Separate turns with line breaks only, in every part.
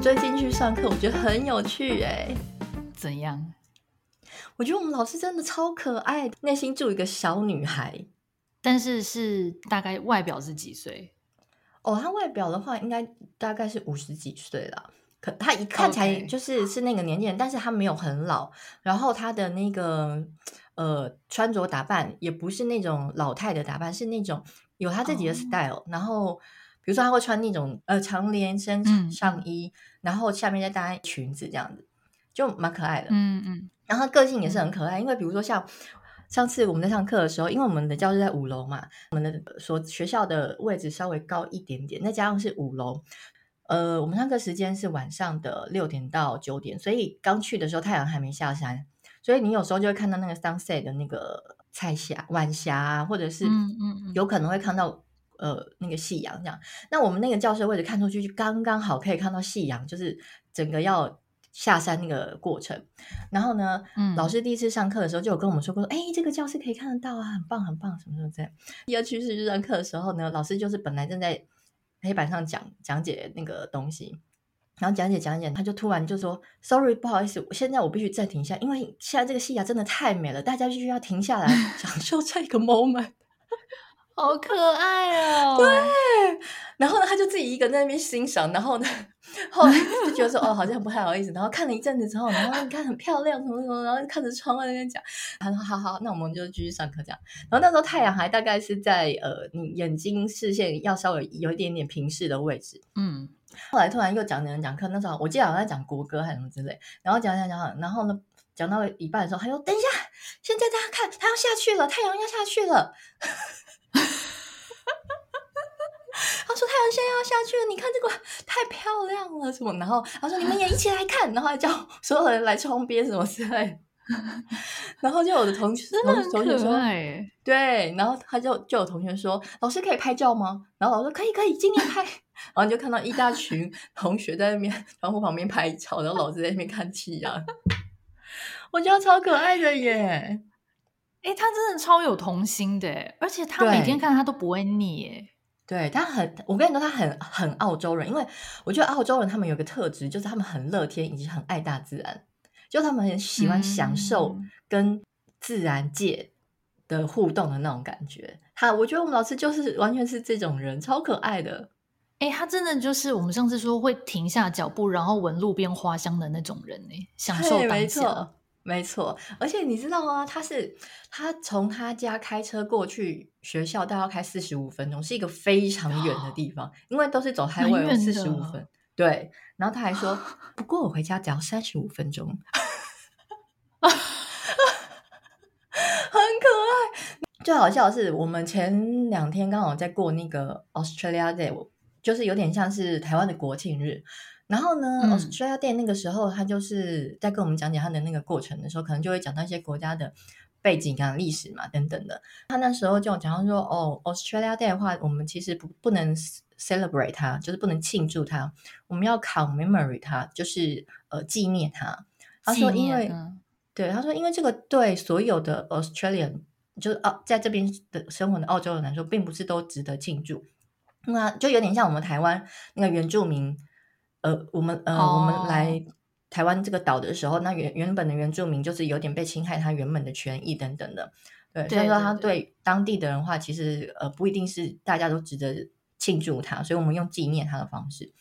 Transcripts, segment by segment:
最近去上课，我觉得很有趣哎。
怎样？
我觉得我们老师真的超可爱，内心住一个小女孩，
但是是大概外表是几岁？
哦，她外表的话应该大概是五十几岁了。可她一看起来就是是那个年纪.但是她没有很老。然后她的那个呃穿着打扮也不是那种老太的打扮，是那种有她自己的 style。Oh. 然后比如说他会穿那种呃长连身上衣，嗯、然后下面再搭裙子这样子，就蛮可爱的。嗯嗯。然后个性也是很可爱，嗯、因为比如说像上次我们在上课的时候，因为我们的教室在五楼嘛，我们的所学校的位置稍微高一点点，再加上是五楼。呃，我们上课时间是晚上的六点到九点，所以刚去的时候太阳还没下山，所以你有时候就会看到那个 sunset 的那个彩霞、晚霞啊，或者是有可能会看到呃那个夕阳这样。那我们那个教室位置看出去就刚刚好可以看到夕阳，就是整个要下山那个过程。然后呢，嗯、老师第一次上课的时候就有跟我们说过说，哎，这个教室可以看得到啊，很棒很棒，什么什么这样。第二次去上课的时候呢，老师就是本来正在。黑板上讲讲解那个东西，然后讲解讲解，他就突然就说：“Sorry，不好意思，现在我必须暂停一下，因为现在这个夕阳真的太美了，大家必须要停下来 享受这个 moment。”
好可爱哦！
对，然后呢，他就自己一个人在那边欣赏，然后呢，后来就觉得说：“哦，好像不太好意思。”然后看了一阵子之后，然后你看很漂亮，什么什么，然后看着窗外那边讲，他说：“好好，那我们就继续上课这样。”然后那时候太阳还大概是在呃，你眼睛视线要稍微有一点点平视的位置。嗯。后来突然又讲讲讲课，那时候我记得好像在讲国歌还是什么之类，然后讲讲讲，然后呢，讲到一半的时候，他说：“等一下，现在大家看，他要下去了，太阳要下去了。”他说：“太阳现在要下去了，你看这个太漂亮了，什么？”然后他说：“你们也一起来看。”然后还叫所有人来窗边什么之类。然后就有的同学 同同学说：“对。”然后他就就有同学说：“老师可以拍照吗？”然后老师说：“可以，可以，今天拍。”然后你就看到一大群同学在那边窗户旁边拍照，然后老师在那边看夕阳。我觉得超可爱的耶！
哎，他真的超有童心的，而且他每天看他都不会腻，哎。
对，他很，我跟你说，他很很澳洲人，因为我觉得澳洲人他们有个特质，就是他们很乐天，以及很爱大自然，就他们很喜欢享受跟自然界的互动的那种感觉。他，我觉得我们老师就是完全是这种人，超可爱的。
哎，他真的就是我们上次说会停下脚步，然后闻路边花香的那种人呢，享受当下。
没错，而且你知道吗？他是他从他家开车过去学校，大概要开四十五分钟，是一个非常远的地方，哦、因为都是走 highway 四十五分。对，然后他还说，不过我回家只要三十五分钟，很可爱。最好笑的是，我们前两天刚好在过那个 Australia Day，就是有点像是台湾的国庆日。然后呢，嗯、Australia Day 那个时候，他就是在跟我们讲解他的那个过程的时候，可能就会讲到一些国家的背景啊、历史嘛等等的。他那时候就讲到说，哦，Australia Day 的话，我们其实不不能 celebrate 它，就是不能庆祝它，我们要 commemorate 它，就是呃纪念它。他说，因为对他说，因为这个对所有的 Australian，就是澳在这边的生活的澳洲人来说，并不是都值得庆祝。那就有点像我们台湾那个原住民。呃，我们呃，oh. 我们来台湾这个岛的时候，那原原本的原住民就是有点被侵害，他原本的权益等等的，对，所以说他对当地的人话，其实呃不一定是大家都值得庆祝他，所以我们用纪念他的方式。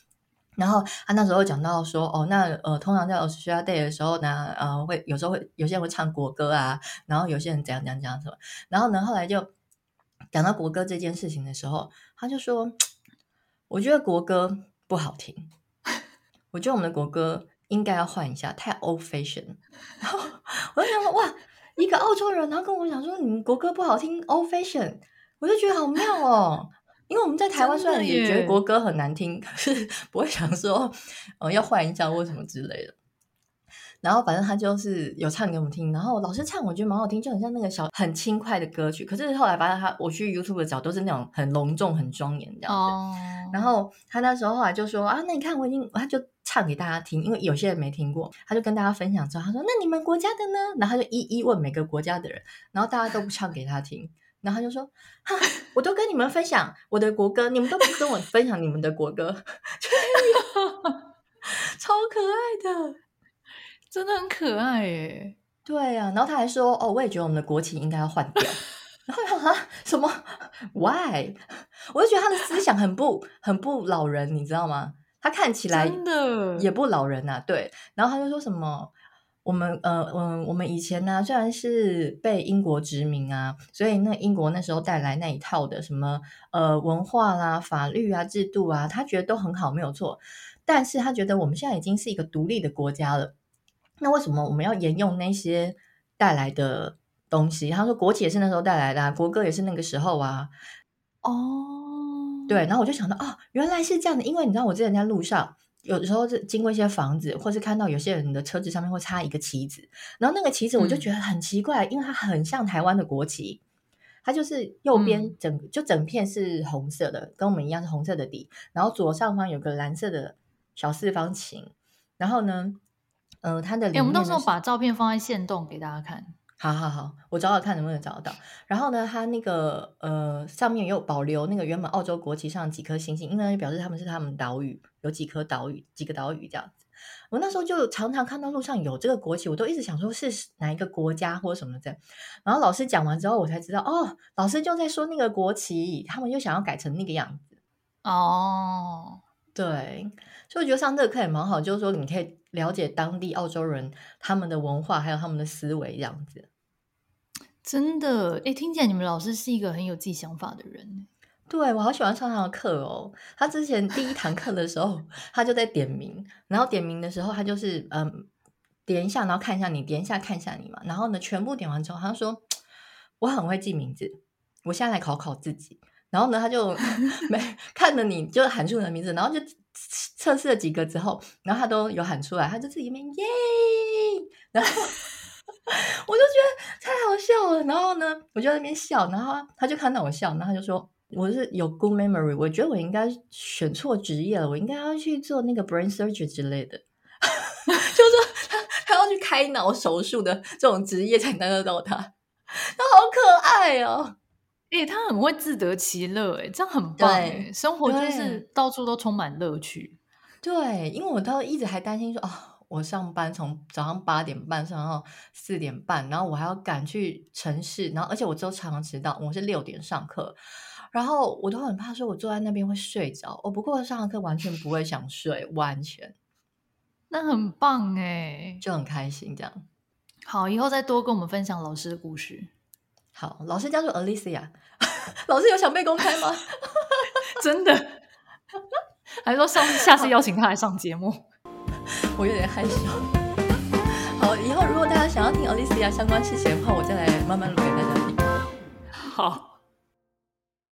然后他那时候讲到说，哦，那呃，通常在 Australia Day 的时候呢，呃，会有时候会有些人会唱国歌啊，然后有些人怎样怎样怎样什么，然后呢，后来就讲到国歌这件事情的时候，他就说，我觉得国歌不好听。我觉得我们的国歌应该要换一下，太 old fashion。然后我就想说，哇，一个澳洲人，然后跟我讲说，你们国歌不好听，old fashion，我就觉得好妙哦。因为我们在台湾虽然也觉得国歌很难听，可是不会想说，呃，要换一下或什么之类的。然后反正他就是有唱给我们听，然后老师唱我觉得蛮好听，就很像那个小很轻快的歌曲。可是后来发现他，我去 YouTube 找都是那种很隆重、很庄严这样子。Oh. 然后他那时候后来就说啊，那你看我已经，他就唱给大家听，因为有些人没听过，他就跟大家分享之后，他说那你们国家的呢？然后他就一一问每个国家的人，然后大家都不唱给他听，然后他就说哈，我都跟你们分享我的国歌，你们都不跟我分享你们的国歌。超可爱的，
真的很可爱耶。
对啊，然后他还说：“哦，我也觉得我们的国旗应该要换掉。”然后想啊，什么？Why？我就觉得他的思想很不很不老人，你知道吗？他看起来真的也不老人呐、啊。对，然后他就说什么。我们呃嗯，我们以前呢，虽然是被英国殖民啊，所以那英国那时候带来那一套的什么呃文化啦、法律啊、制度啊，他觉得都很好，没有错。但是他觉得我们现在已经是一个独立的国家了，那为什么我们要沿用那些带来的东西？他说国旗也是那时候带来的啊，国歌也是那个时候啊。哦，对，然后我就想到哦，原来是这样的，因为你知道我之前在路上。有时候是经过一些房子，或是看到有些人的车子上面会插一个旗子，然后那个旗子我就觉得很奇怪，嗯、因为它很像台湾的国旗，它就是右边整、嗯、就整片是红色的，跟我们一样是红色的底，然后左上方有个蓝色的小四方形，然后呢，呃，它的，哎、欸、我们到时候把照片放在线动给大家看。好好好，我找找看能不能找得到。然后呢，它那个呃上面有保留那个原本澳洲国旗上几颗星星，因为表示他们是他们岛屿有几颗岛屿，几个岛屿这样子。我那时候就常常看到路上有这个国旗，我都一直想说是哪一个国家或者什么的。然后老师讲完之后，我才知道哦，老师就在说那个国旗，他们又想要改成那个样子。哦，对，所以我觉得上这个课也蛮好，就是说你可以。了解当地澳洲人他们的文化，还有他们的思维，这样子，
真的诶，听起来你们老师是一个很有自己想法的人。
对，我好喜欢上他的课哦。他之前第一堂课的时候，他就在点名，然后点名的时候，他就是嗯，点一下，然后看一下你，点一下看一下你嘛。然后呢，全部点完之后，他说我很会记名字，我现在来考考自己。然后呢，他就 没看着你，就喊出你的名字，然后就。测试了几个之后，然后他都有喊出来，他就自己面耶，然后我就觉得太好笑了。然后呢，我就在那边笑，然后他就看到我笑，然后他就说我是有 good memory，我觉得我应该选错职业了，我应该要去做那个 brain surgery 之类的，就是说他他要去开脑手术的这种职业才能得到他，他好可爱哦。
诶、欸，他很会自得其乐，诶，这样很棒，诶，生活就是到处都充满乐趣。
对，因为我都一直还担心说，哦，我上班从早上八点半上到四点半，然后我还要赶去城市，然后而且我都常常迟到，我是六点上课，然后我都很怕说我坐在那边会睡着。我不过上了课完全不会想睡，完全。
那很棒诶，
就很开心这样。
好，以后再多跟我们分享老师的故事。
好，老师叫做 Alicia，老师有想被公开吗？
真的，还说上下次邀请他来上节目，
我有点害羞。好，以后如果大家想要听 Alicia 相关事情的话，我再来慢慢录给大家。